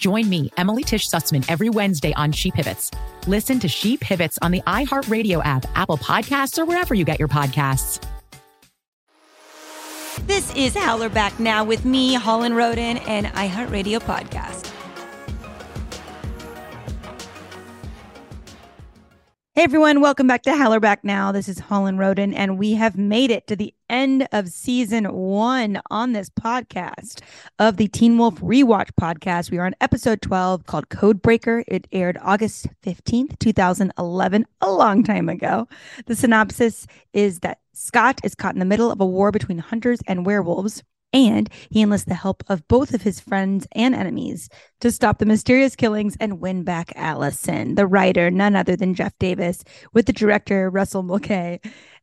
Join me, Emily Tish Sussman, every Wednesday on She Pivots. Listen to She Pivots on the iHeartRadio app, Apple Podcasts, or wherever you get your podcasts. This is Howler Back Now with me, Holland Roden, and iHeartRadio Podcast. Hey everyone, welcome back to Howler Back Now. This is Holland Roden, and we have made it to the end of season one on this podcast of the Teen Wolf Rewatch podcast. We are on episode 12 called Codebreaker. It aired August 15th, 2011, a long time ago. The synopsis is that Scott is caught in the middle of a war between hunters and werewolves and he enlists the help of both of his friends and enemies to stop the mysterious killings and win back Allison, the writer, none other than Jeff Davis, with the director, Russell Mulcahy.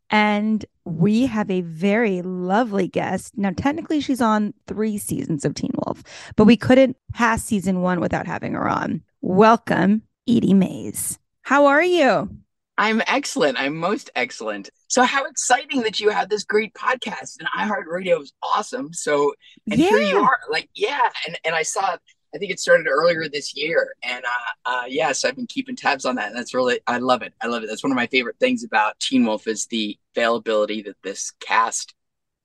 And we have a very lovely guest. Now, technically, she's on three seasons of Teen Wolf, but we couldn't pass season one without having her on. Welcome, Eaddy Mays. How are you? I'm excellent. I'm most excellent. So how exciting that you have this great podcast and iHeartRadio is awesome. So and yeah. here you are. Like, yeah. And and I saw I think it started earlier this year. And uh, uh yes, I've been keeping tabs on that. And that's really I love it. I love it. That's one of my favorite things about Teen Wolf is the availability that this cast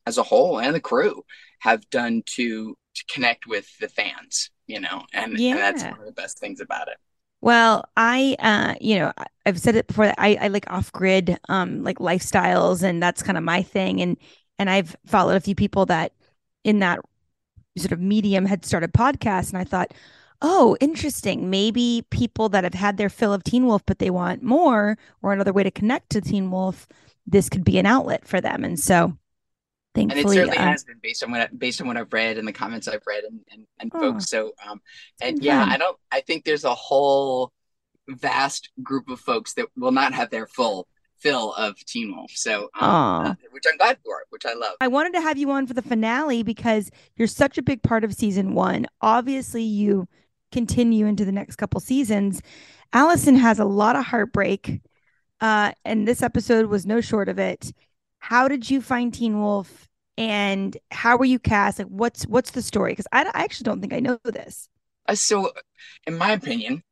as a whole and the crew have done to to connect with the fans, you know, and, yeah. and that's one of the best things about it. Well, I, uh, you know, I've said it before that I, I like off grid, um, like lifestyles, and that's kind of my thing. And and I've followed a few people that in that sort of medium had started podcasts, and I thought, oh, interesting. Maybe people that have had their fill of Teen Wolf, but they want more or another way to connect to Teen Wolf, this could be an outlet for them. And so Thankfully, and it certainly uh, has been based on what based on what I've read and the comments I've read and and, and oh, folks. So um and yeah, I don't I think there's a whole vast group of folks that will not have their full fill of Teen Wolf. So um, uh, which I'm glad for, which I love. I wanted to have you on for the finale because you're such a big part of season one. Obviously, you continue into the next couple seasons. Allison has a lot of heartbreak. Uh, and this episode was no short of it how did you find Teen Wolf and how were you cast? Like, what's what's the story? Because I, I actually don't think I know this. Uh, so, in my opinion,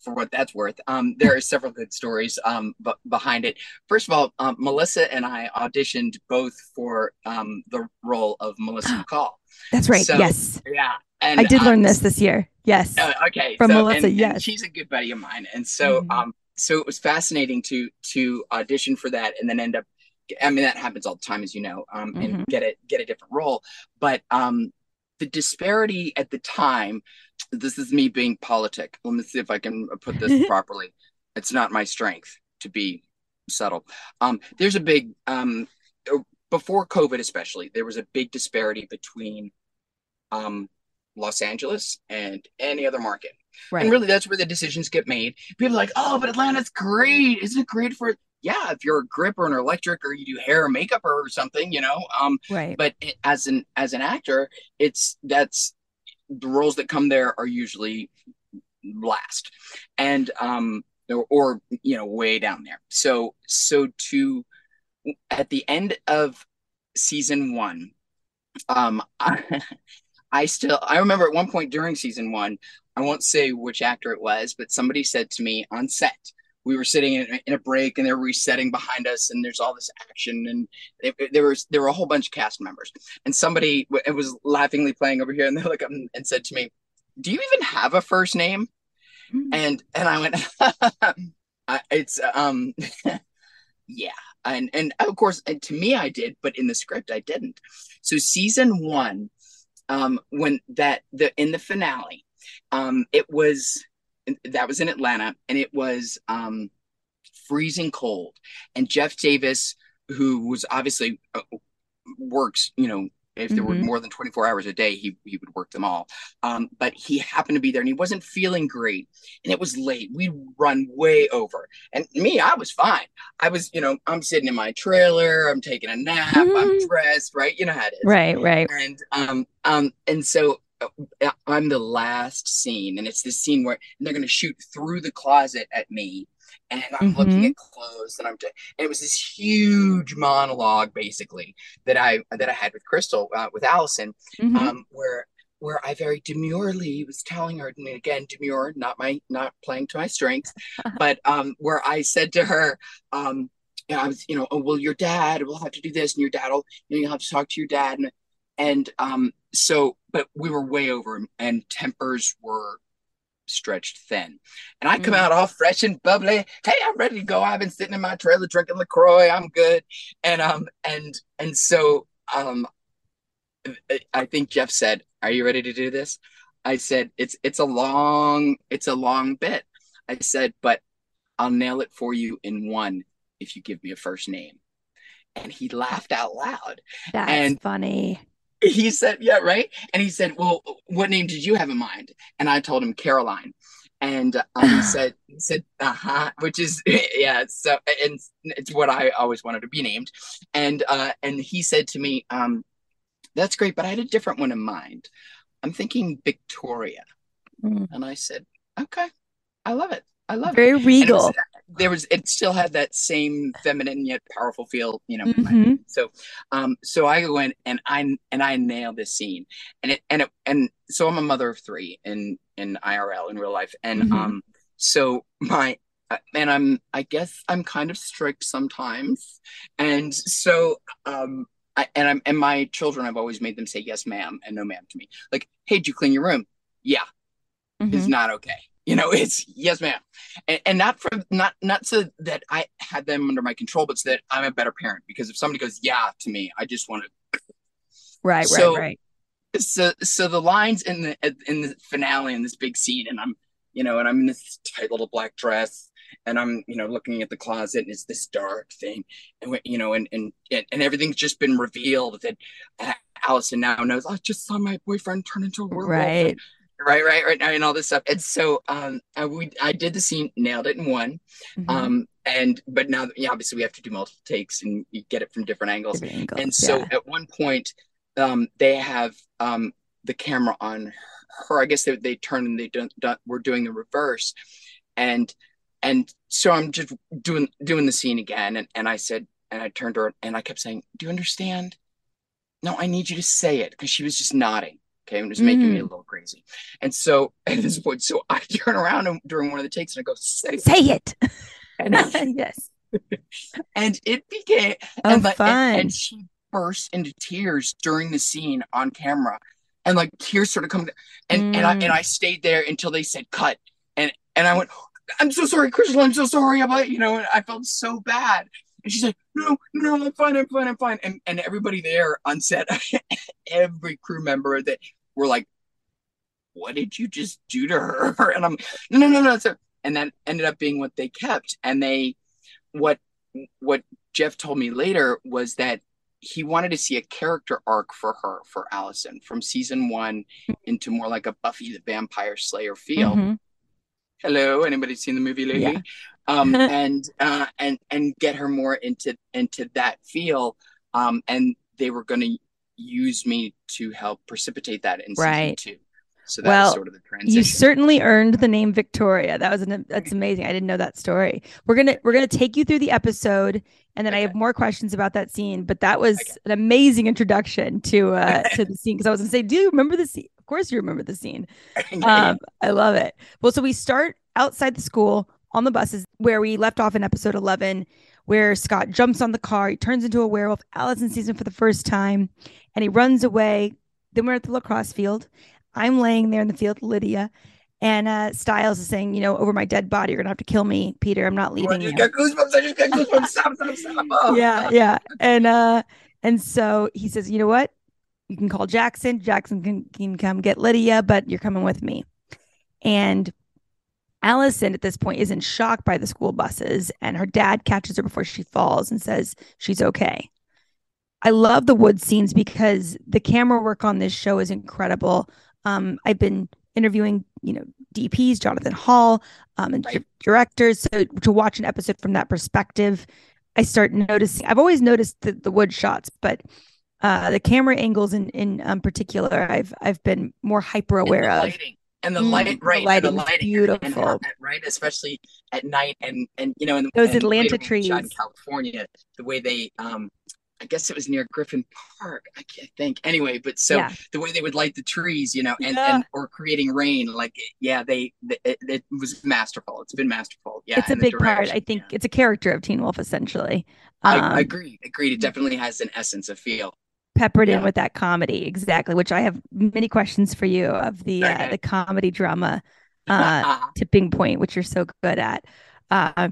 for what that's worth, um, there are several good stories um, b- behind it. First of all, um, Melissa and I auditioned both for um, the role of Melissa McCall. That's right. So, yes. Yeah. And I did learn this this year. Yes. Uh, okay. From so, Melissa. And, yes. And she's a good buddy of mine, and so mm-hmm. um, so it was fascinating to to audition for that, and then end up I mean, that happens all the time, as you know, um, mm-hmm. and get it, get a different role. But um, the disparity at the time, this is me being politic. Let me see if I can put this properly. It's not my strength to be subtle. Um, there's a big, um, before COVID, especially, there was a big disparity between um, Los Angeles and any other market. Right. And really, that's where the decisions get made. People are like, oh, but Atlanta's great. Isn't it great for yeah, if you're a grip or an electric or you do hair or makeup or something, you know. Um, right. But as an as an actor, it's that's the roles that come there are usually last, and um, or, or you know, way down there. So so to at the end of season one, um, I, I still I remember at one point during season one, I won't say which actor it was, but somebody said to me on set, we were sitting in, in, a break and they're resetting behind us and there's all this action and it, it, there was there were a whole bunch of cast members. And somebody it was laughingly playing over here and they look up and, and said to me do you even have a first name? Mm-hmm. and and i went it's um yeah. And and of course and to me i did but in the script i didn't. So season one um when that the in the finale um it was that was in Atlanta, and it was um, freezing cold. And Jeff Davis, who was obviously uh, works, you know, if there mm-hmm. were more than 24 hours a day, he, he would work them all. Um, but he happened to be there and he wasn't feeling great. And it was late. We'd run way over. And me, I was fine. I was, you know, I'm sitting in my trailer, I'm taking a nap, mm-hmm. I'm dressed, right? You know how it is. Right, right. And um, um, and so I'm the last scene, and it's this scene where they're going to shoot through the closet at me, and I'm mm-hmm. looking at clothes, and I'm. T- and it was this huge monologue, basically, that I that I had with Crystal, uh, with Allison, mm-hmm. um, where where I very demurely was telling her, and again, demure, not my not playing to my strengths, but um, where I said to her, um, you know, I was, you know, oh well, your dad will have to do this, and your dad will, you know, you'll have to talk to your dad, and and um, so but we were way over and tempers were stretched thin. And I come mm. out all fresh and bubbly. Hey, I'm ready to go. I've been sitting in my trailer drinking LaCroix. I'm good. And um and and so um I think Jeff said, Are you ready to do this? I said, It's it's a long, it's a long bit. I said, but I'll nail it for you in one if you give me a first name. And he laughed out loud. That's and funny he said, Yeah, right. And he said, Well, what name did you have in mind? And I told him Caroline. And um, he said, he said, uh-huh, which is yeah, so and it's what I always wanted to be named. And uh, and he said to me, um, that's great, but I had a different one in mind. I'm thinking Victoria. Mm. And I said, Okay, I love it. I love Very it. Very regal there was it still had that same feminine yet powerful feel you know mm-hmm. so um so i go in and i and i nail this scene and it and it and so i'm a mother of three in in irl in real life and mm-hmm. um so my uh, and i'm i guess i'm kind of strict sometimes and so um I, and i'm and my children i've always made them say yes ma'am and no ma'am to me like hey did you clean your room yeah mm-hmm. it's not okay you know it's yes ma'am. And, and not for not not so that i had them under my control but so that i'm a better parent because if somebody goes yeah to me i just want to right so, right. right so so the lines in the in the finale in this big scene and i'm you know and i'm in this tight little black dress and i'm you know looking at the closet and it's this dark thing and you know and and and everything's just been revealed that allison now knows i just saw my boyfriend turn into a werewolf. Right right right right now and all this stuff. And so um i we i did the scene nailed it in one. Mm-hmm. um and but now yeah, obviously we have to do multiple takes and you get it from different angles, different angles and so yeah. at one point um they have um the camera on her. I guess they, they turn and they don't, don't we're doing the reverse. And and so i'm just doing doing the scene again. And, and i said and i turned to her and i kept saying do you understand? No i need you to say it because she was just nodding Okay, it was making mm. me a mm. little crazy. And so at this point, so I turn around and, during one of the takes and I go, say, say it. And yes. and it became oh, and, like, fun. And, and, she burst into tears during the scene on camera. And like tears sort of come and, mm. and I and I mm. stayed there until they said cut. And and I went, I'm so sorry, Crystal, I'm so sorry about you know, and I felt so bad. And she's like, no, no, I'm fine, I'm fine, I'm fine. And and everybody there on set, every crew member that were like, what did you just do to her? And I'm, no, no, no, no. So, and that ended up being what they kept. And they, what, what Jeff told me later was that he wanted to see a character arc for her, for Allison, from season one into more like a Buffy the Vampire Slayer feel. Mm-hmm. Hello, anybody seen the movie lately? Yeah. um, and uh, and and get her more into into that feel. Um, and they were going to use me to help precipitate that in right. season two. So that well, was sort of the transition. You certainly earned the name Victoria. That was an that's amazing. I didn't know that story. We're gonna we're gonna take you through the episode, and then okay. I have more questions about that scene. But that was okay. an amazing introduction to uh to the scene because I was gonna say, do you remember the scene? Of course, you remember the scene. Um, I love it. Well, so we start outside the school on the buses where we left off in episode eleven where Scott jumps on the car, he turns into a werewolf. Allison sees him for the first time, and he runs away. Then we're at the lacrosse field, I'm laying there in the field, Lydia, and uh, Stiles is saying, you know, over my dead body, you're gonna have to kill me, Peter. I'm not leaving. I just got goosebumps. I just got goosebumps. stop, stop, stop. Oh. Yeah, yeah. And uh, and so he says, you know what? You can call Jackson. Jackson can, can come get Lydia, but you're coming with me. And Allison at this point is in shock by the school buses, and her dad catches her before she falls and says she's okay. I love the wood scenes because the camera work on this show is incredible. Um, I've been interviewing, you know, DPs, Jonathan Hall, um, and right. directors. So to watch an episode from that perspective, I start noticing. I've always noticed the, the wood shots, but uh, the camera angles in in um, particular, I've I've been more hyper aware of. Lighting. And the light, mm, right? The lighting, the lighting beautiful, and, right? Especially at night, and and you know, in those Atlanta trees in California, the way they um I guess it was near Griffith Park. I can't think. Anyway, but so yeah. the way they would light the trees, you know, and, yeah. and or creating rain, like yeah, they, it, it, was masterful. It's been masterful. Yeah, it's a big part. I think yeah. it's a character of Teen Wolf essentially. Um, I, I agree. Agreed. It definitely has an essence of feel peppered yeah. in with that comedy exactly which i have many questions for you of the uh, okay. uh, the comedy drama uh, tipping point which you're so good at uh,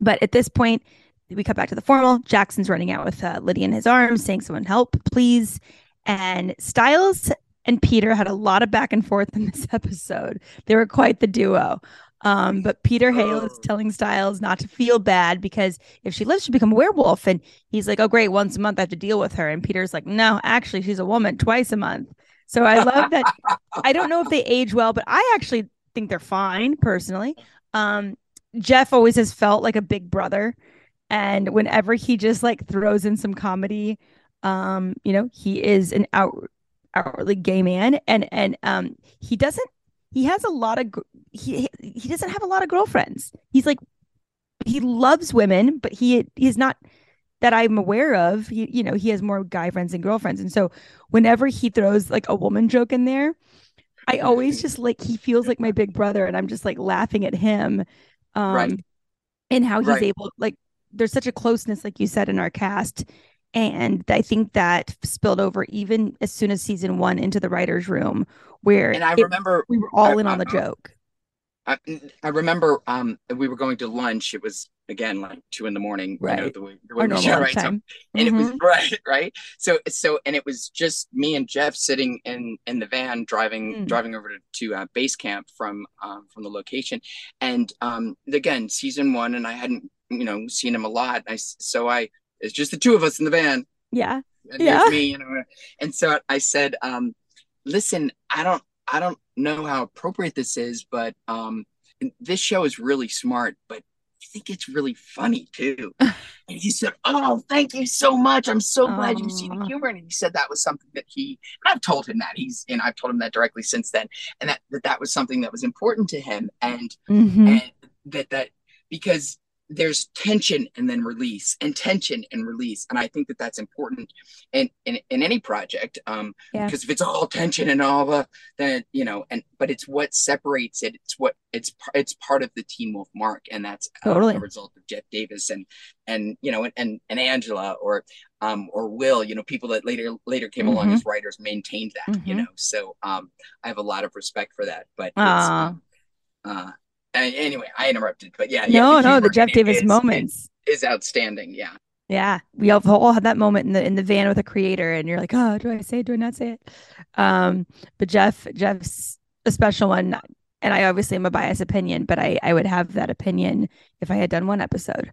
but at this point we cut back to the formal. Jackson's running out with uh, Lydia in his arms, saying, Someone help, please. And Stiles and Peter had a lot of back and forth in this episode. They were quite the duo. Um, but Peter Hale is oh. telling Stiles not to feel bad because if she lives, she'll become a werewolf. And he's like, Oh, great. Once a month, I have to deal with her. And Peter's like, No, actually, she's a woman twice a month. So I love that. I don't know if they age well, but I actually think they're fine personally. Um, Jeff always has felt like a big brother and whenever he just like throws in some comedy um you know he is an out outwardly gay man and and um he doesn't he has a lot of he he doesn't have a lot of girlfriends he's like he loves women but he he's not that i'm aware of he you know he has more guy friends than girlfriends and so whenever he throws like a woman joke in there i always just like he feels like my big brother and i'm just like laughing at him um right. and how he's right. able like there's such a closeness, like you said, in our cast. And I think that spilled over even as soon as season one into the writer's room, where and I it, remember we were all I, in on I, the joke. I, I remember um we were going to lunch. It was again like two in the morning, right? You know, the way, the way normal right? time. So, and mm-hmm. it was mm-hmm. right, right. So so and it was just me and Jeff sitting in in the van driving mm. driving over to, to uh, base camp from um, from the location, and um again season one, and I hadn't you know, seen him a lot. I so I it's just the two of us in the van. Yeah. And yeah. me, you know. And so I said, um, listen, I don't I don't know how appropriate this is, but um this show is really smart, but I think it's really funny too. and he said, Oh, thank you so much. I'm so glad you see the humor. And he said that was something that he, I've told him that he's, and I've told him that directly since then. And that, that, that was something that was important to him. And, mm-hmm. and that, that, because there's tension and then release and tension and release and i think that that's important in in, in any project um yeah. because if it's all tension and all the then you know and but it's what separates it it's what it's it's part of the Teen Wolf mark and that's totally. a result of jeff davis and and you know and and angela or um or will you know people that later later came mm-hmm. along as writers maintained that mm-hmm. you know so um i have a lot of respect for that but it's, anyway, I interrupted, but yeah. No, yeah, no, the Jeff Davis is, moments is, is outstanding. Yeah. Yeah, we all, all had that moment in the in the van with a creator, and you're like, oh, do I say it? Do I not say it? Um, but Jeff, Jeff's a special one, and I obviously am a biased opinion, but I I would have that opinion if I had done one episode.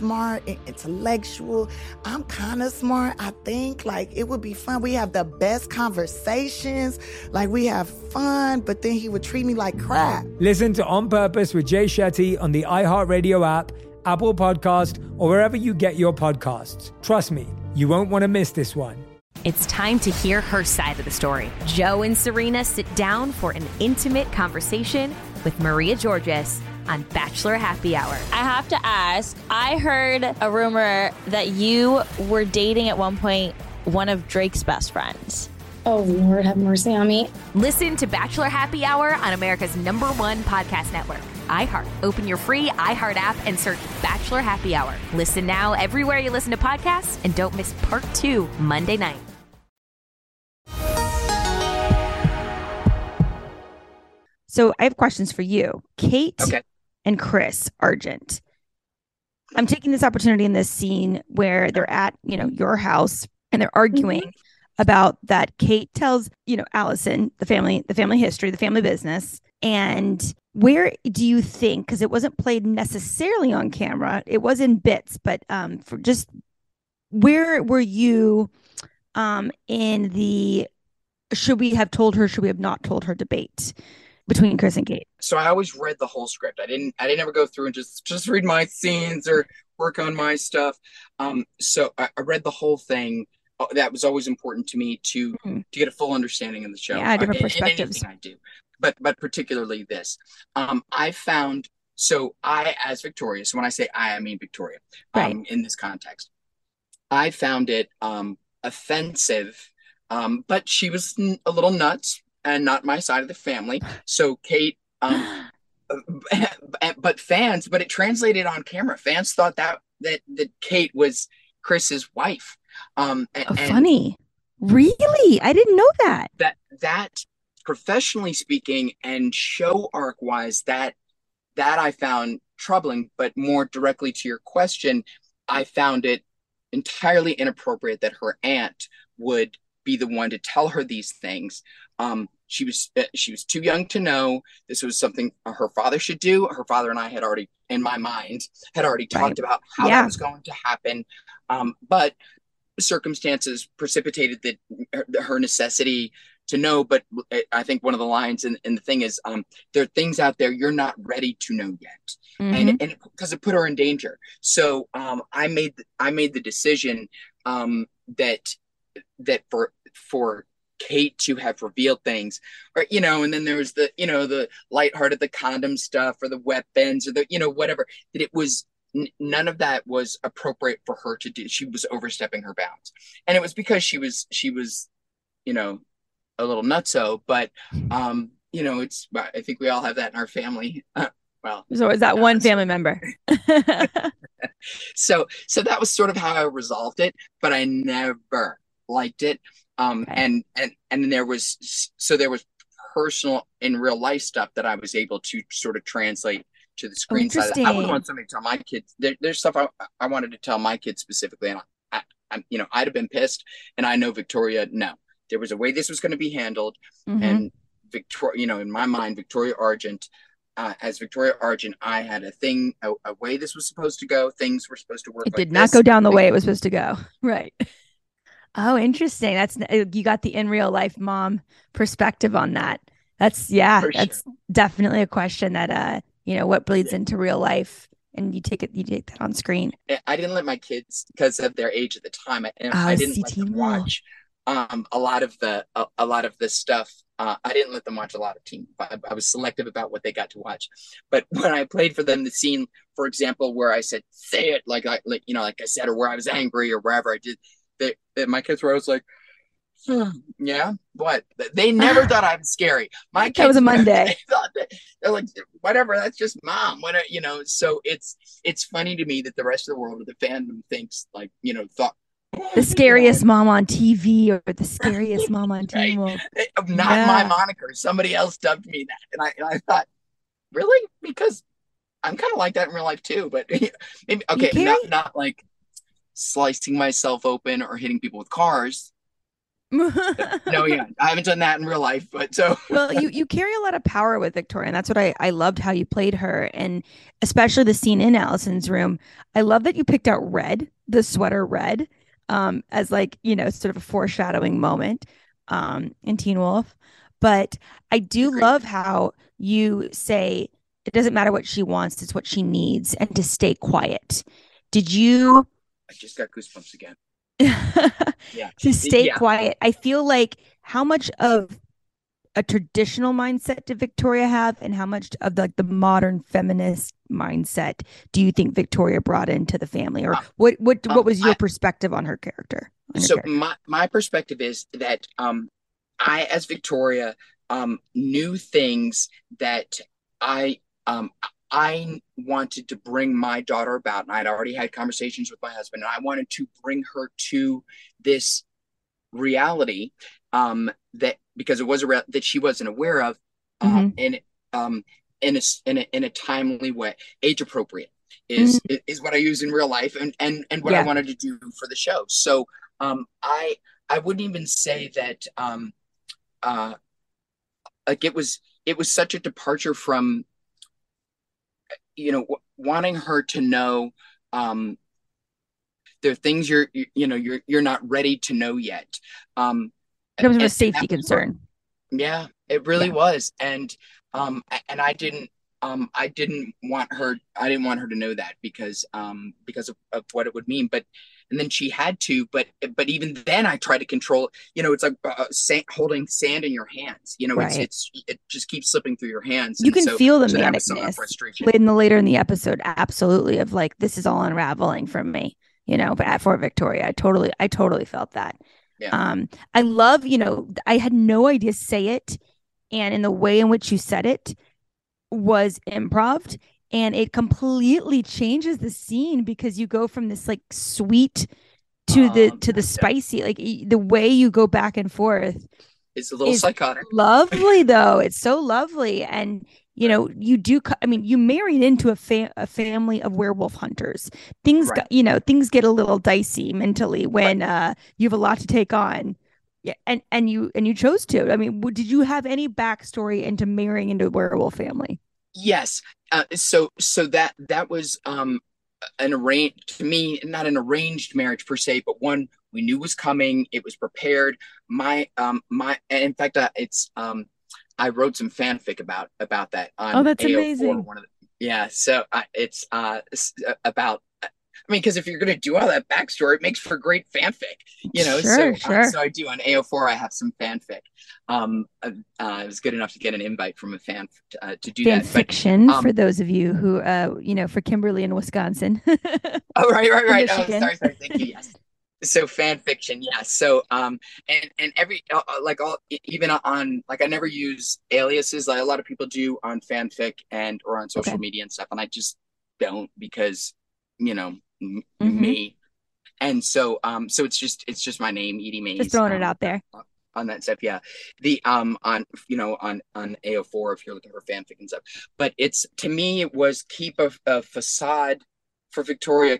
smart and intellectual. I'm kind of smart, I think. Like, it would be fun. We have the best conversations. Like, we have fun, but then he would treat me like crap. Listen to On Purpose with Jay Shetty on the iHeartRadio app, Apple Podcast, or wherever you get your podcasts. Trust me, you won't want to miss this one. It's time to hear her side of the story. Joe and Serene sit down for an intimate conversation with Maria Georgas on Bachelor Happy Hour. I have to ask I heard a rumor that you were dating at one point one of Drake's best friends. Oh, Lord, have mercy on me. Listen to Bachelor Happy Hour on America's number one podcast network, iHeart. Open your free iHeart app and search Bachelor Happy Hour. Listen now everywhere you listen to podcasts and don't miss part two Monday night. So I have questions for you, Kate Okay. And Chris Argent. I'm taking this opportunity in this scene where they're at, you know, your house and they're arguing about that Kate tells, you know, Allison the family, the family history, the family business. And where do you think, because it wasn't played necessarily on camera, it was in bits, but um for just where were you um in the should we have told her, should we have not told her debate between Chris and Kate? so I always read the whole script. I didn't I didn't ever go through and just just read my scenes or work on my stuff. Um, so I, I read the whole thing. Uh, That was always important to me to to get a full understanding of the show. Yeah, different in perspectives. I do, but but particularly this. Um, I found so I as Victoria. So when I say I, I mean Victoria. Um, in this context, I found it um offensive. Um, but she was a little nuts and not my side of the family. So Kate, um, but fans, but it translated on camera. Fans thought that that that Kate was Chris's wife. Um, and, Oh, and funny. Really? I didn't know that. that that professionally speaking and show arc wise, that that I found troubling. But more directly to your question, I found it entirely inappropriate that her aunt would be the one to tell her these things. Um, she was uh, she was too young to know this was something her father should do. Her father and I had already, in my mind, had already talked Right. about how Yeah. that was going to happen. Um, but circumstances precipitated that her, her necessity to know. But I think one of the lines and, the thing is, um, there are things out there you're not ready to know yet, and and because it put her in danger. So um, I made I made the decision um, that that for for Kate to have revealed things, or you know, and then there was the you know the lighthearted, the condom stuff, or the weapons, or the you know whatever. That it was n- none of that was appropriate for her to do. She was overstepping her bounds, and it was because she was she was, you know, a little nutso. But um, you know, it's I think we all have that in our family. well, So is that one family member? so so that was sort of how I resolved it, but I never liked it. Um, and and and then there was so there was personal in real life stuff that I was able to sort of translate to the screen side. I Interesting. want somebody to tell my kids. There, there's stuff I, I wanted to tell my kids specifically, and I, I, I'm you know I'd have been pissed, and I know Victoria. No, there was a way this was going to be handled, Mhm. and Victoria, you know, in my mind, Victoria Argent, uh, as Victoria Argent, I had a thing, a, a, way this was supposed to go. Things were supposed to work. It like did not this. go down the way it was supposed to go. Right. Oh, interesting. That's uh, you got the in real life mom perspective on that. That's yeah, For that's definitely a question that uh, you know, what bleeds into real life and you take it you take that on screen. I didn't let my kids because of their age at the time. I, Oh, I didn't see, let them watch um, a lot of the a, a lot of the stuff. Uh, I didn't let them watch a lot of Teen. I, I was selective about what they got to watch. But when I played for them, the scene, for example, where I said "say it," like I, like you know, like I said, or where I was angry, or wherever I did, my kids were always like. "Hmm, yeah, what? They never thought I was scary. My That was a Monday. They they're like, whatever. That's just mom. What you know? So it's it's funny to me that the rest of the world of the fandom thinks like you know thought The scariest mom on TV or the scariest mom on TV. Eh, not my moniker. Somebody else dubbed me that, and I and I thought, really? Because I'm kind of like that in real life too. But maybe okay, not not like slicing myself open or hitting people with cars. no, yeah, I haven't done that in real life. But so well, you you carry a lot of power with Victoria, and that's what I I loved how you played her, and especially the scene in Allison's room. I love that you picked out red, the sweater red, um, as like you know sort of a foreshadowing moment, um, in Teen Wolf. But I do love how you say it doesn't matter what she wants; it's what she needs, and to stay quiet. Did you? I just got goosebumps again. Yeah, to stay Yeah. quiet. I feel like how much of a traditional mindset did Victoria have, and how much of like the modern feminist mindset do you think Victoria brought into the family, or what what what um, was your I- perspective on her character? on her so character? my my perspective is that um i as victoria um knew things that i um i wanted to bring my daughter about and i'd already had conversations with my husband and i wanted to bring her to this reality um that because it was a re- that she wasn't aware of um and um in a in a, in a timely way. Age appropriate is is what i use in real life and and and what i wanted to do for the show. So um i i wouldn't even say that um uh like it was it was such a departure from you know w- wanting her to know um there are things you're you, you know you're you're not ready to know yet um in terms of a safety that was concern. yeah, it really was. And um and I didn't um I didn't want her I didn't want her to know that because um because of, of what it would mean. But and then she had to, but but even then I try to control, you know, it's like uh, sand, holding sand in your hands. You know, it's Right. it's it just keeps slipping through your hands. You And can so- feel the so that was some of the manicness in the later in the episode. Absolutely, of like this is all unraveling from me. You know, but at Fort Victoria, I totally, I totally felt that. Yeah. Um, I love, you know, I had no idea say it, and in the way in which you said it was improv, and it completely changes the scene because you go from this like sweet to the to the spicy, like the way you go back and forth It's a little psychotic. lovely though. It's so lovely. And you know you do i mean you married into a, fa- a family of werewolf hunters. Things Right. got, you know things get a little dicey mentally when uh you have a lot to take on. Yeah and and you and you chose to. I mean did you have any backstory into marrying into a werewolf family? Yes. Uh, so so that that was um an arranged to me not an arranged marriage per se, but one we knew was coming. It was prepared. My um my in fact uh, it's um I wrote some fanfic about about that on Oh, that's AO4, amazing. One of the, yeah. So uh, it's uh about. I mean, because if you're going to do all that backstory, it makes for great fanfic, you know. Sure, so, sure. Uh, so I do on AO4. I have some fanfic. Um, uh, uh, I was good enough to get an invite from a fan uh, to do fan that. But, um, for those of you who uh you know for kimberly in wisconsin Oh, right, right, right. Oh, sorry, sorry. Thank you. Yes. So fan fiction, yeah. So um, and and every uh, uh, like all even on like I never use aliases like a lot of people do on fanfic and or on social Okay. media and stuff, and I just don't because you know m- Mhm. me. And so um, so it's just it's just my name, Eaddy Mays. just throwing it um, out there on that stuff yeah the um on you know on on ao4 if you're looking for fanfic and stuff but it's to me it was keep a, a facade for victoria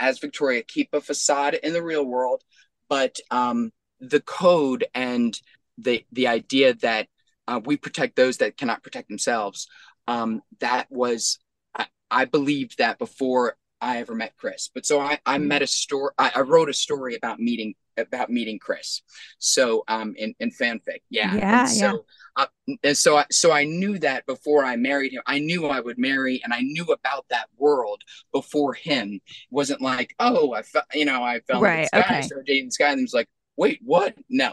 as victoria keep a facade in the real world but um the code and the the idea that uh, we protect those that cannot protect themselves. Um, that was I, I believed that before I ever met Chris. But so I, I met a story. I, I wrote a story about meeting about meeting Chris. So um in, in fanfic. Yeah. Yeah. And so yeah. uh, and so I so I knew that before I married him. I knew I would marry and I knew about that world before him. It wasn't like, oh, I felt you know, I fell Right, in the sky, I okay. started dating this guy, and it was like, wait, what? No.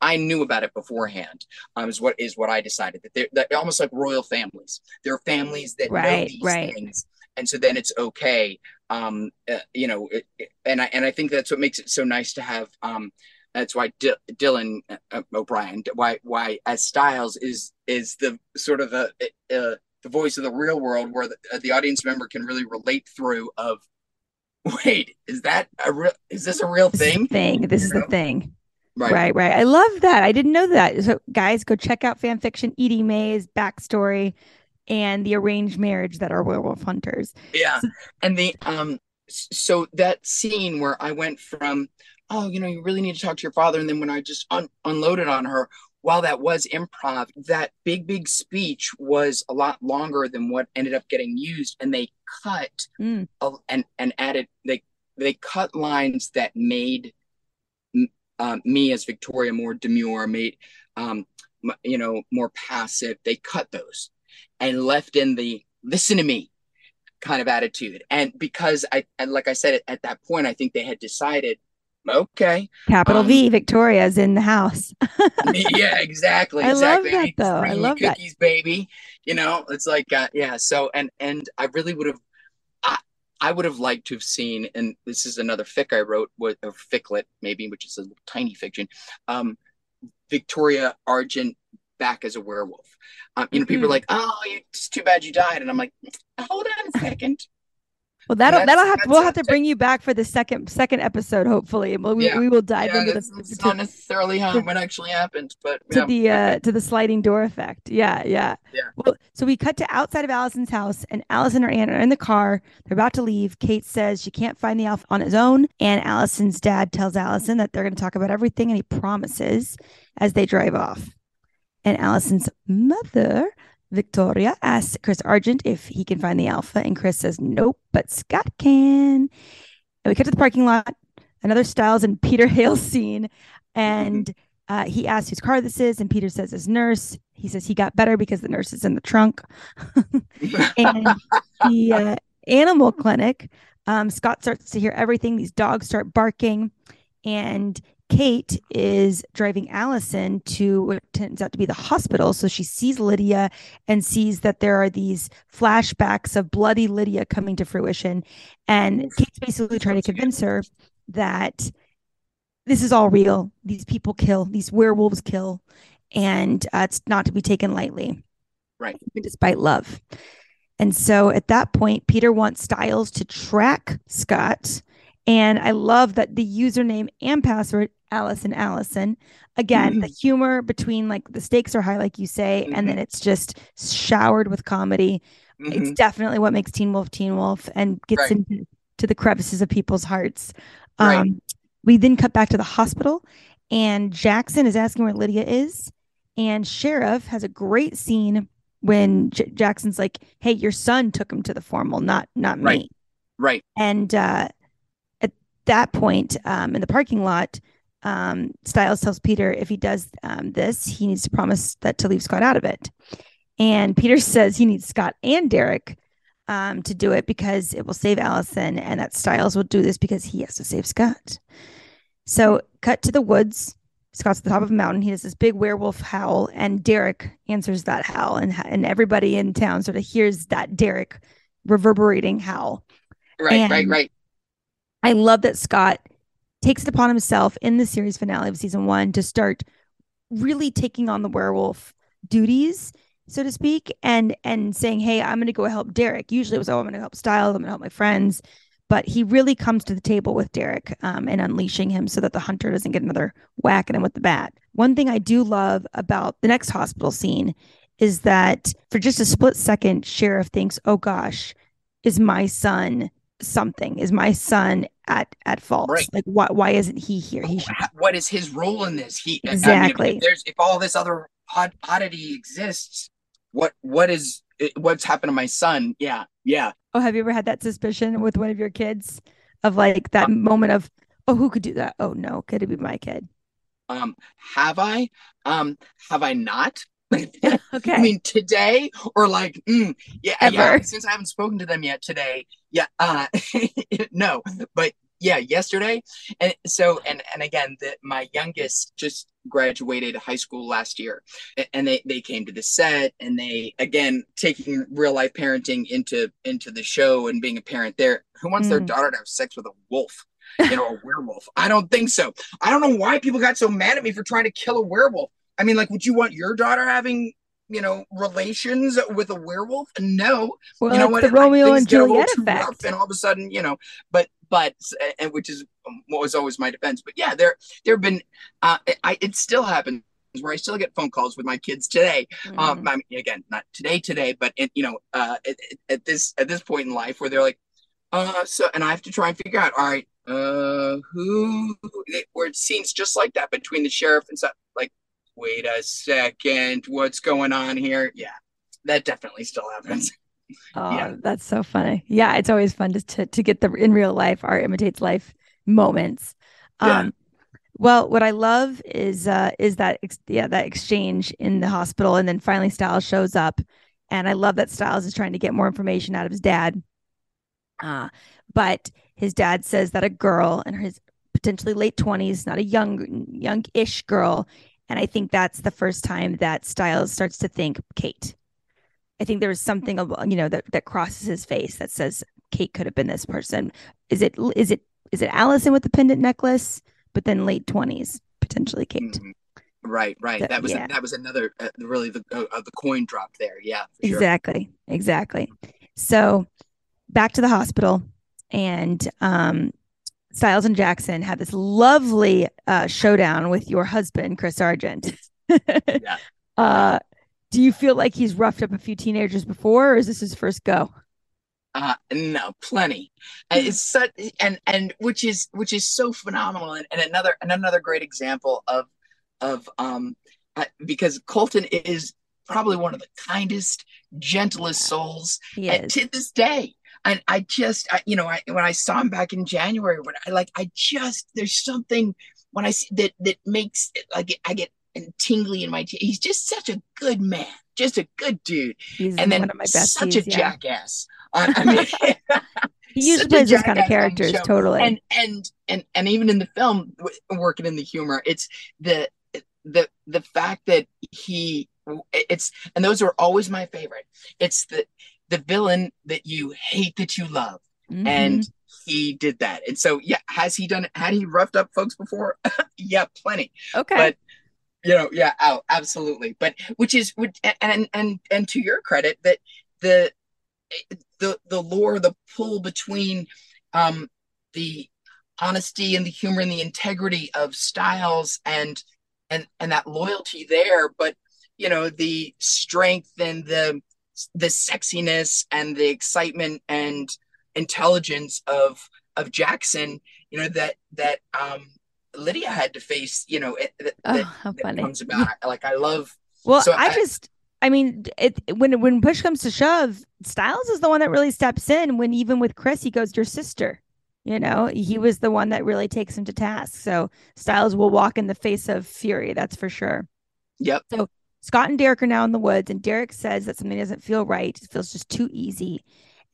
I knew about it beforehand. Um is what is what I decided that they're, that almost like royal families. There are families that know Right, these right. things. And so then it's okay um uh, you know it, it- and i and i think that's what makes it so nice to have um that's why D- dylan uh, o'brien why why as Stiles is is the sort of the uh, the voice of the real world where the, uh, the audience member can really relate through of wait is that a real is this a real This thing thing. This You is know? the thing. Right. right, right. I love that. I didn't know that. So, guys, go check out fan fiction, Eaddy May's backstory, and the arranged marriage that are werewolf hunters. yeah and the um so that scene where i went from oh you know you really need to talk to your father and then when i just un- unloaded on her while that was improv that big big speech was a lot longer than what ended up getting used and they cut Mm. a, and and added they they cut lines that made um, me as victoria more demure made um you know more passive they cut those and left in the listen to me kind of attitude. And because I, and like I said, at that point, I think they had decided, okay, Capital Um, V, Victoria's in the house. yeah, exactly, I love exactly. that, though. I love that. cookies, baby. You know, it's like, uh, yeah. So, and and I really would have, I, I would have liked to have seen, and this is another fic I wrote, with or ficlet maybe, which is a tiny fiction. Um, Victoria Argent back as a werewolf. Um, you know, people are Mhm. like, "Oh, it's too bad you died," and I'm like, "Hold on a second. Well, that'll that'll have to, we'll have to bring you back for the second second episode, hopefully. and we'll, we, Yeah. we will dive Yeah, into that's, the to, not necessarily how what actually happened, but to yeah. the uh to the sliding door effect. Yeah, yeah. Yeah. Well, so we cut to outside of Allison's house, and Allison and Anne are in the car. They're about to leave. Kate says she can't find the alpha on his own, and Allison's dad tells Allison that they're going to talk about everything, and he promises as they drive off. And Allison's mother, Victoria, asks Chris Argent if he can find the alpha, and Chris says nope, but Scott can. And we cut to the parking lot, another Stiles and Peter Hale scene, and uh, he asks whose car this is, and Peter says his nurse. He says he got better because the nurse is in the trunk. and the uh, animal clinic, um, Scott starts to hear everything. These dogs start barking, and Kate is driving Allison to what turns out to be the hospital. So she sees Lydia and sees that there are these flashbacks of bloody Lydia coming to fruition. And Kate's basically trying to convince her that this is all real. These people kill, these werewolves kill, and uh, it's not to be taken lightly, Right. despite love. And so at that point, Peter wants Stiles to track Scott. And I love that the username and password, Allison Allison. Again, the humor between like the stakes are high, like you say, and then it's just showered with comedy. It's Mhm. definitely what makes Teen Wolf Teen Wolf and gets Right. into to the crevices of people's hearts. Right. Um, we then cut back to the hospital, and Jackson is asking where Lydia is, and Sheriff has a great scene when J- Jackson's like, "Hey, your son took him to the formal, not not me." Right. Right. And uh, that point, um, in the parking lot, um, Stiles tells Peter if he does um, this, he needs to promise that to leave Scott out of it. And Peter says he needs Scott and Derek um, to do it because it will save Allison, and that Stiles will do this because he has to save Scott. So, cut to the woods. Scott's at the top of a mountain. He does this big werewolf howl, and Derek answers that howl, and and everybody in town sort of hears that Derek reverberating howl. Right. right. Right. I love that Scott takes it upon himself in the series finale of season one to start really taking on the werewolf duties, so to speak, and and saying, "Hey, I'm going to go help Derek." Usually, it was, "Oh, I'm going to help Stiles. I'm going to help my friends," but he really comes to the table with Derek um, and unleashing him so that the hunter doesn't get another whack at him with the bat. One thing I do love about the next hospital scene is that for just a split second, Sheriff thinks, "Oh gosh, is my son?" something is my son at at fault Right. like why why isn't he here he should What is his role in this? He I mean, if- Exactly. if there's if all this other odd, oddity exists. What what is what's happened to my son? Yeah, yeah. Oh, have you ever had that suspicion with one of your kids of like that um, moment of, oh, who could do that? Oh no, could it be my kid? Um, have I? Um, have I not? okay. I mean, today or like, mm, yeah, Ever. yeah. Since I haven't spoken to them yet today, yeah. Uh, no, but yeah, yesterday. And so, and and again, that my youngest just graduated high school last year, and they they came to the set, and they again taking real life parenting into into the show and being a parent there. Who wants mm. their daughter to have sex with a wolf? you know, a werewolf. I don't think so. I don't know why people got so mad at me for trying to kill a werewolf. I mean, like, would you want your daughter having, you know, relations with a werewolf? No. Well, you know what? The Romeo and Juliet effect. And all of a sudden, you know, but but and which is what was always my defense. But yeah, there there have been, uh, I it still happens where I still get phone calls with my kids today. Mm-hmm. Um, I mean, again, not today, today, but in, you know, uh, at, at this at this point in life where they're like, uh, so, and I have to try and figure out, all right, uh, who, where it seems just like that between the sheriff and stuff. Wait a second, what's going on here? Yeah, that definitely still happens. Oh, yeah. that's so funny. Yeah, it's always fun just to to get the in real life art imitates life moments. Yeah. Um, well, what I love is uh is that ex- yeah that exchange in the hospital, and then finally Stiles shows up, and I love that Stiles is trying to get more information out of his dad. Uh, but his dad says that a girl in his potentially late twenties, not a young young-ish girl, and I think that's the first time that Stiles starts to think Kate. I think there was something you know that that crosses his face that says Kate could have been this person. Is it is it is it Allison with the pendant necklace? But then late twenties potentially Kate. Mm-hmm. Right, right. that was yeah. that was another uh, really the uh, the coin drop there. Yeah, sure. exactly, exactly. So back to the hospital, and um, Stiles and Jackson have this lovely uh, showdown with your husband, Chris Argent. yeah. Uh, do you feel like he's roughed up a few teenagers before, or is this his first go? Uh, no, plenty. it's such, and and which is which is so phenomenal, and, and another and another great example of of um uh, because Colton is probably one of the kindest, gentlest souls and to this day. And I just, I, you know, I, when I saw him back in January, when I like, I just, there's something when I see that that makes it, like I get and tingly in my teeth. He's just such a good man, just a good dude. He's and then such a yeah. jackass. Uh, I mean, he usually plays those kind of characters, totally. And and and and even in the film, working in the humor, it's the the the fact that he it's and those are always my favorite. It's the the villain that you hate that you love, mm-hmm. and he did that. And so, yeah, has he done? Had he roughed up folks before? yeah, plenty. Okay, but you know, yeah, oh, absolutely. But which is, and and and to your credit, that the the the lore, the pull between um the honesty and the humor and the integrity of Stiles and and and that loyalty there, but you know the strength and the the sexiness and the excitement and intelligence of of Jackson, you know that that um Lydia had to face, you know, it, that, oh, how that funny. comes about. like I love. Well, so I, I, just, I mean, it when when push comes to shove, Stiles is the one that really steps in. When even with Chris, he goes, "Your sister." You know, he was the one that really takes him to task. So Stiles will walk in the face of fury. That's for sure. Yep. So Scott and Derek are now in the woods, and Derek says that something doesn't feel right. It feels just too easy.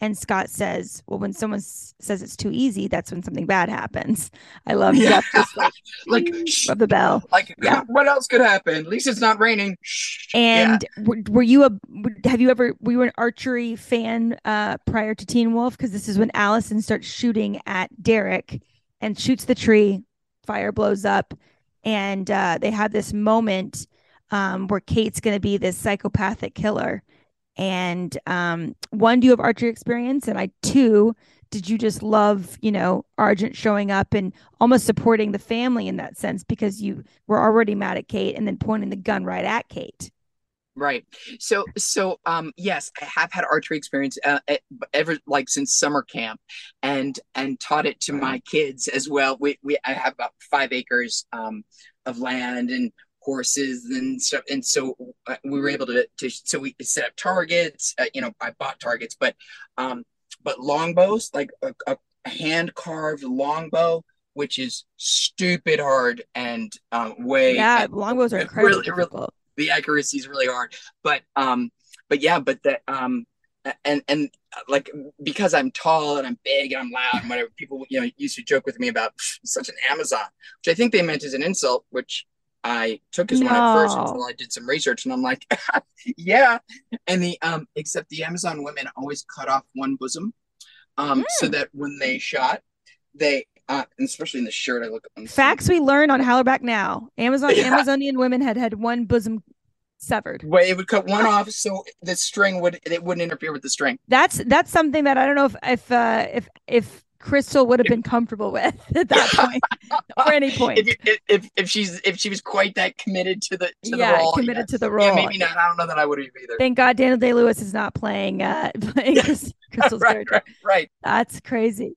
And Scott says, "Well, when someone s- says it's too easy, that's when something bad happens." I love yeah. Jeff just like like of the bell. Like, yeah. what else could happen? At least it's not raining. And yeah. were, were, you a? Have you ever? Were you an archery fan uh, prior to Teen Wolf? Because this is when Allison starts shooting at Derek and shoots the tree. Fire blows up, and uh, they have this moment um, where Kate's going to be this psychopathic killer and um, one, do you have archery experience? And I two, did you just love, you know, Argent showing up and almost supporting the family in that sense because you were already mad at Kate and then pointing the gun right at Kate? Right. So, so, um, yes, I have had archery experience uh, ever like since summer camp, and and taught it to my kids as well. We we I have about five acres um of land, and horses and stuff. And so uh, we were able to, to so we set up targets. Uh, you know, I bought targets, but um, but longbows like a, a hand carved longbow which is stupid hard and um, way yeah longbows are incredibly really, really, the accuracy is really hard but um but yeah but that um and and like because I'm tall and I'm big and I'm loud and whatever people you know used to joke with me about such an Amazon, which I think they meant as an insult, which I took as no. one at first until I did some research and I'm like, yeah. And the um except the Amazon women always cut off one bosom, um mm. so that when they shot, they uh, and especially in the shirt, I look. Facts we learn on Hollerback Now. Amazon yeah. Amazonian women had had one bosom severed. Well, it would cut one off, so the string would it wouldn't interfere with the string. That's that's something that I don't know if if uh, if if Crystal would have been comfortable with at that point or any point. If, if, if she's if she was quite that committed to the to yeah the role, committed yeah. to the role. Yeah, maybe not. I don't know that I would have either. Thank God Daniel Day Lewis is not playing uh playing Crystal's right, character. Right, right. That's crazy.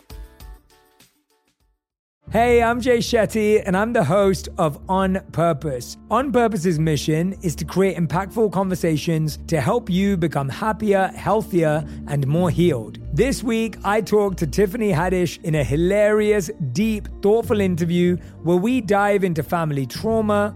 Hey, I'm Jay Shetty, and I'm the host of On Purpose. On Purpose's mission is to create impactful conversations to help you become happier, healthier, and more healed. This week, I talked to Tiffany Haddish in a hilarious, deep, thoughtful interview where we dive into family trauma,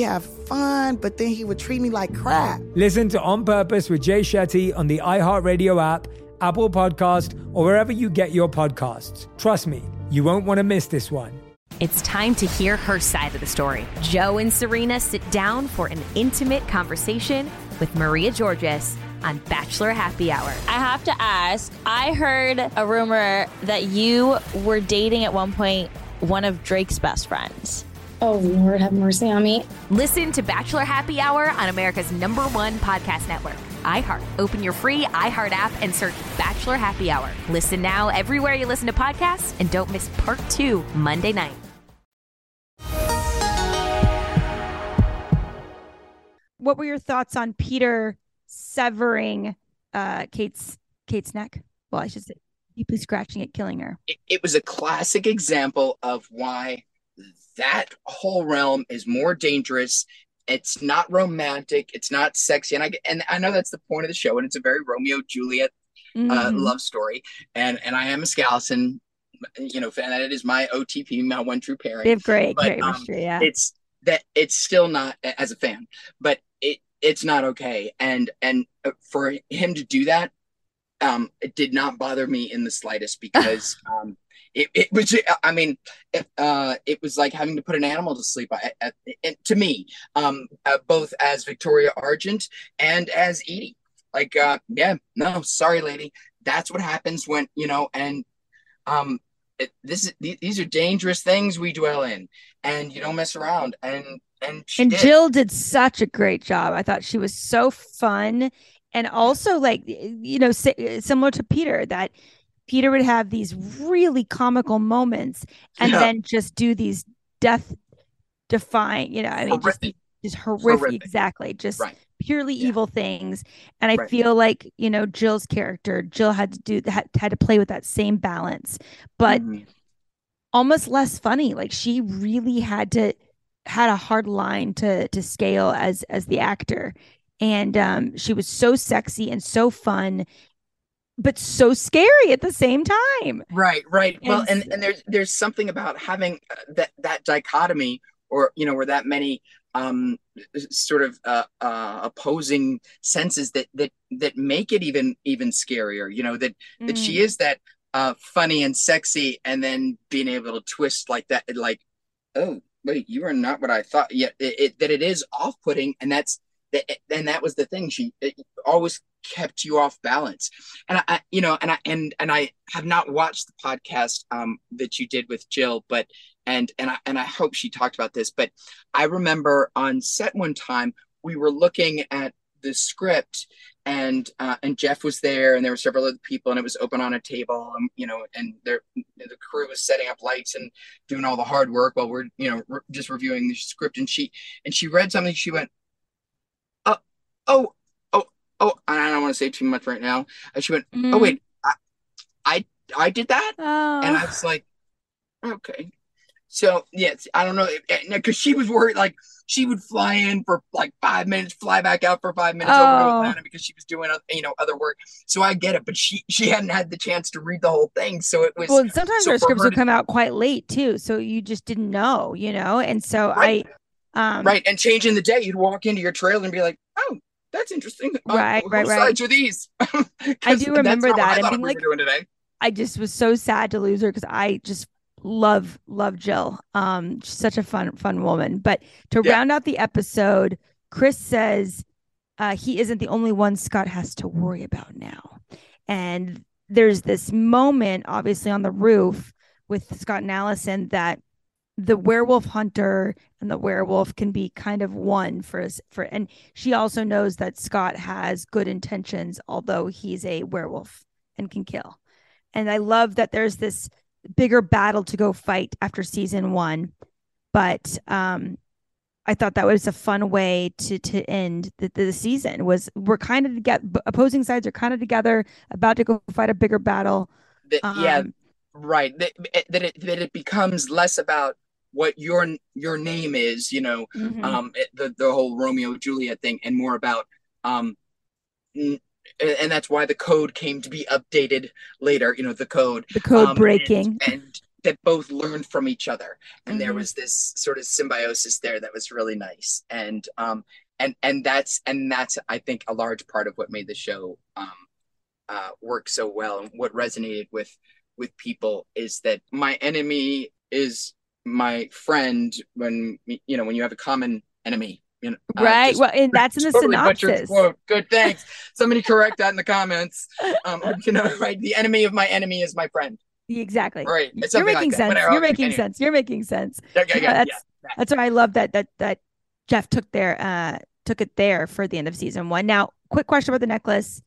have fun, but then he would treat me like crap. Listen to On Purpose with Jay Shetty on the iHeartRadio app, Apple Podcast, or wherever you get your podcasts. Trust me, you won't want to miss this one. It's time to hear her side of the story. Joe and Serena sit down for an intimate conversation with Maria Georgas on Bachelor Happy Hour. I have to ask I heard a rumor that you were dating at one point one of Drake's best friends. Oh, Lord, have mercy on me. Listen to Bachelor Happy Hour on America's number one podcast network, iHeart. Open your free iHeart app and search Bachelor Happy Hour. Listen now everywhere you listen to podcasts and don't miss part two Monday night. What were your thoughts on Peter severing uh, Kate's Kate's neck? Well, I should say deeply scratching it, killing her. It, it was a classic example of why that whole realm is more dangerous. It's not romantic. It's not sexy. And I and I know that's the point of the show, and it's a very Romeo Juliet uh, Mhm. love story. And and I am a Scallison, you know, fan. That is my OTP, my one true pairing. They have great, But, great um. Yeah. It's that it's still not as a fan, but it it's not okay. And and uh, for him to do that, um, it did not bother me in the slightest because um, it, it was i mean it, uh, it was like having to put an animal to sleep. I, to me um, uh, both as victoria argent and as Eaddy. Like uh, yeah no sorry lady. That's what happens when you know and um it, this is th- these are dangerous things we dwell in and you don't mess around. And and she and did. Jill did such a great job. I thought she was so fun. And also like you know si- similar to Peter that Peter would have these really comical moments and Yeah. then just do these death defying, you know, I mean, Horrific. just, just horrific, Horrific. exactly. Just Right. purely evil things. And I Right. feel like, you know, Jill's character, Jill had to do had, had to play with that same balance, but Mhm. almost less funny. Like she really had to had a hard line to to scale as as the actor. And um she was so sexy and so fun, but so scary at the same time. Right, right. Well, And and and there's there's something about having uh, that that dichotomy, or you know, where that many um sort of uh, uh opposing senses that that that make it even even scarier. You know that that she Mm. is that uh funny and sexy, and then being able to twist like that, like, oh wait, you are not what I thought. Yet it, it, that it is off putting, and that's that. And that was the thing. She always kept you off balance. And I, you know and i and and i have not watched the podcast um that you did with jill but and and i and i hope she talked about this but i remember on set one time we were looking at the script and uh and jeff was there and there were several other people and it was open on a table and you know and there the crew was setting up lights and doing all the hard work while we're you know re- just reviewing the script. And she and she read something she went oh oh oh oh i don't want to say too much right now and she went oh wait i i, I did that Oh. and i was like okay so yes i don't know because she was worried like she would fly in for like five minutes fly back out for five minutes over to Oh. atlanta because she was doing oth- you know other work so i get it but she she hadn't had the chance to read the whole thing so it was well, sometimes so our scripts would to- come out quite late too, so you just didn't know, you know. And so Right. I, um, right and changing the day you'd walk into your trailer and be like oh that's interesting Uh, Right, right, whose right. sides are these I do remember that I and being we like, doing today I just was so sad to lose her because I just love love Jill. Um, she's such a fun fun woman. But to Yeah. round out the episode, Chris says uh, he isn't the only one Scott has to worry about now, and there's this moment, obviously on the roof with Scott and Allison, that the werewolf hunter and the werewolf can be kind of one for us for and she also knows that Scott has good intentions although he's a werewolf and can kill. And I love that there's this bigger battle to go fight after season 1. But um I thought that was a fun way to to end the, the season was we're kind of together opposing sides are kind of together about to go fight a bigger battle. yeah Um, right that, that it that it becomes less about what your your name is you know Mhm. um the the whole romeo juliet thing and more about um n- and that's why the code came to be updated later you know the code The code um, breaking. and, and that both learned from each other and there Mhm. was this sort of symbiosis there that was really nice and um and and that's and that's i think a large part of what made the show um uh work so well and what resonated with with people is that my enemy is my friend when you know when you have a common enemy you know uh, right. just Well, and that's in the totally synopsis. quote. Good, thanks. Somebody correct that in the comments. Um, you know, right? The enemy of my enemy is my friend. Exactly. Right. It's You're making like sense. Whatever. You're making sense. You're making sense. Okay, yeah, that's yeah. that's what I love that that that Jeff took there uh took it there for the end of season one. Now, quick question about the necklace.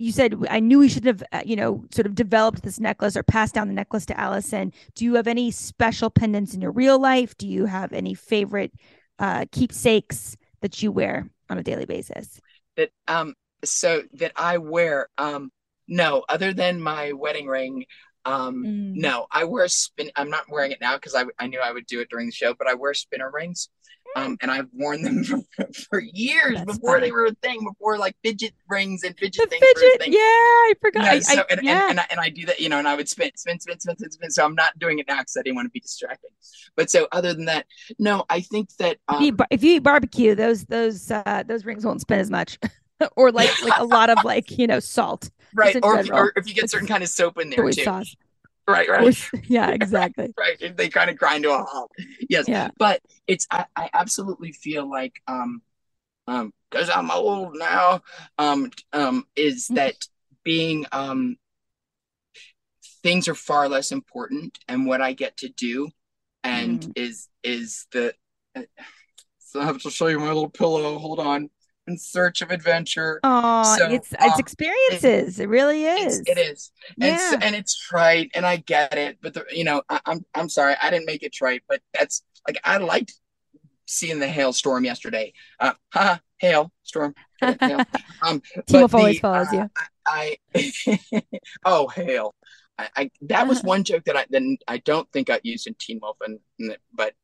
You said I knew we should have uh, you know sort of developed this necklace or passed down the necklace to Allison. Do you have any special pendants in your real life? Do you have any favorite uh keepsakes that you wear on a daily basis? That um, so that I wear um, no, other than my wedding ring. Um, Mm. no, I wear spin. I'm not wearing it now because I I knew I would do it during the show, but I wear spinner rings. Um, and I've worn them for, for years That's before they were a thing, before like fidget rings and fidget things were a Fidget, yeah, I forgot. Yeah, I, so, I- and, yeah. and, and, I, and I do that, you know, and I would spin, spin, spin, spin, spin, spin. So I'm not doing it now because I didn't want to be distracting. But so other than that, no, I think that if, you eat, um, bar- if you eat barbecue, those those uh those rings won't spin as much, or like like a lot of like you know salt. right, or if, or if you get certain kind of soap in there too, sauce. Right, right, yeah, exactly. right. If They kind of grind to a halt. Yes, Yeah. but it's I, I absolutely feel like um um because I'm old now um um is Mm-hmm. that being um things are far less important and what I get to do and Mm. is is the so I have to show you my little pillow. Hold on. In search of adventure. Oh, So, it's it's um, experiences. It, really is. it is. And, Yeah. and it's trite and I get it, but the, you know, I, I'm I'm sorry, I didn't make it trite, but that's like I liked seeing the hailstorm yesterday. Uh, haha, hail storm. hail. Um, Team always the, follows uh, you. I, I oh hail. I, I that was one joke that I then I don't think I used in Teen Wolf, and but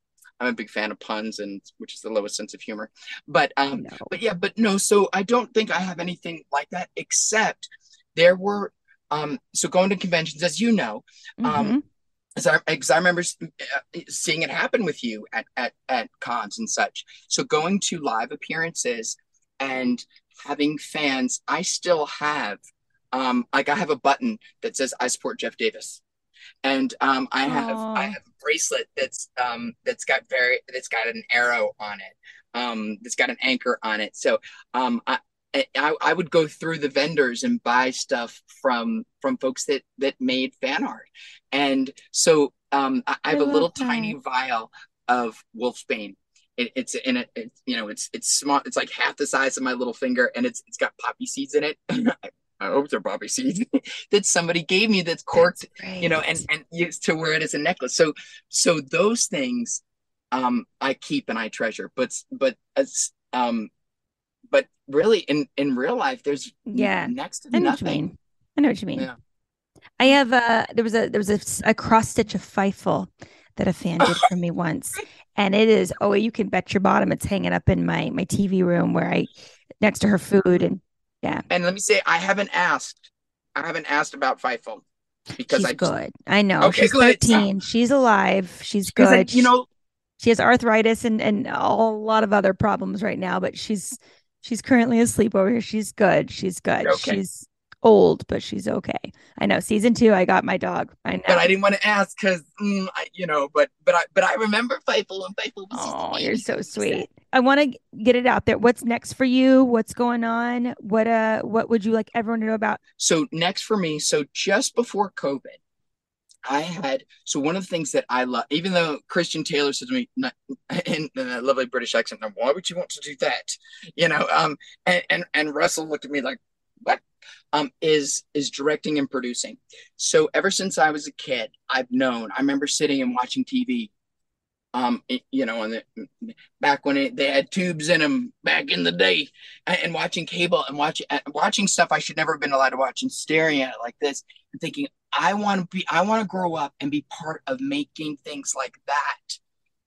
I'm a big fan of puns, and which is the lowest sense of humor. But um, but yeah, but no. So I don't think I have anything like that, except there were um. So going to conventions, as you know, um, Mhm. as I, because I remember uh, seeing it happen with you at, at, at cons and such. So going to live appearances and having fans, I still have, um, like I have a button that says I support Jeff Davis. And um, I have I have bracelet that's um, that's got very that's got an arrow on it, um, that's got an anchor on it. So um, I, I I would go through the vendors and buy stuff from from folks that that made fan art, and so um, I, I have I a little that. tiny vial of Wolfsbane. It, it's in it, it, you know, it's it's small. It's like half the size of my little finger, and it's it's got poppy seeds in it. I hope they're poppy seeds that somebody gave me that's corked, you know, and and used to wear it as a necklace. So so those things, um, I keep and I treasure. But but as um, but really in in real life, there's Yeah. next to I know what you nothing. mean. I know what you mean. Yeah. I have uh there was a there was a, a cross stitch of Fifel that a fan did for me once. And it is oh you can bet your bottom it's hanging up in my my TV room where I next to her food and yeah. And let me say, I haven't asked. I haven't asked about FIFO because She's I just, good. I know. Okay, She's good. 13. She's alive. She's good. you know- she has arthritis and and a lot of other problems right now, but she's she's currently asleep over here. She's good. She's good. Okay. She's old, but she's okay. I know. Season two, I got my dog. I know. But I didn't want to ask because mm, you know. But but I but I remember FIFO and. Was Oh, you're so sweet. I want to get it out there. What's next for you? What's going on? What uh what would you like everyone to know about? So next for me, so just before COVID, I had so one of the things that I love, even though Christian Taylor said to me in, a lovely British accent, "Now, "Why would you want to do that?" You know, um, and and and Russell looked at me like, "What?" Um, is is directing and producing. So ever since I was a kid, I've known. I remember sitting and watching TV. Um, it- you know, and the, back when it, they had tubes in them back in the day, and, and watching cable and watching and watching stuff I should never have been allowed to watch, and staring at it like this, and thinking, I want to be, I want to grow up and be part of making things like that.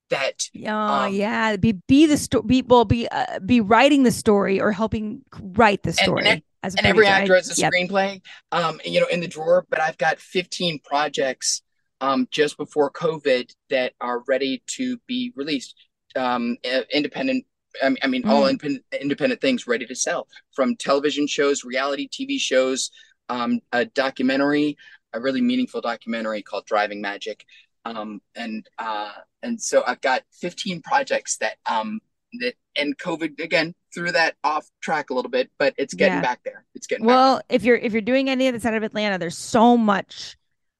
That Oh yeah, be be the story. Be well, be uh, be writing the story or helping write the story. and, as and every actor has a yep. screenplay um you know in the drawer but i've got 15 projects um just before covid that are ready to be released um independent I mean, I mean all Mm. independent, independent things ready to sell from television shows reality tv shows um a documentary a really meaningful documentary called driving magic um and uh and so i've got 15 projects that um that and covid again threw that off track a little bit but it's getting Yeah. back there it's getting back Well, if you're if you're doing any of the side of Atlanta, there's so much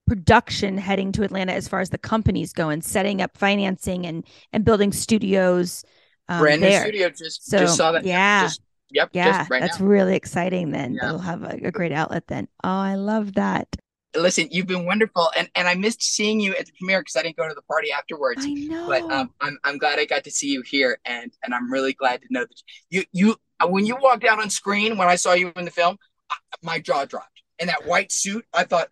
production heading to Atlanta as far as the companies go and setting up financing and and building studios. Um, brand new studio just So just saw that yeah, just, yep yeah, just right that's now really exciting. Then Yeah. they'll have a, a great outlet. Then oh, I love that. Listen you've been wonderful and and i missed seeing you at the premiere because i didn't go to the party afterwards I know. but um i'm, I'm glad i got to see you here and and i'm really glad to know that you you when you walked out on screen when i saw you in the film uh, my jaw dropped in that white suit i thought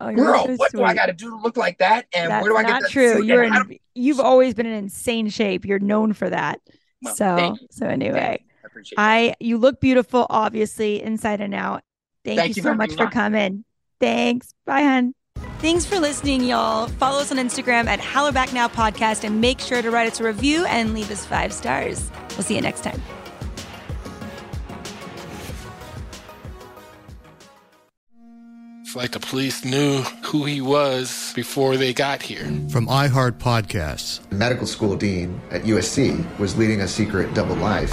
Oh, girl so what do i got to do to look like that and That's where do i get that true. You're in, you've always been in insane shape. You're known for that. Well, so so anyway, I I you look beautiful, obviously inside and out. Thank, Thank you you so much for coming. Thanks. Bye, hun. Thanks for listening, y'all. Follow us on Instagram at Hollerback Now Podcast and make sure to write us a review and leave us five stars. We'll see you next time. It's like the police knew who he was before they got here. From iHeart Podcasts. The medical school dean at USC was leading a secret double life.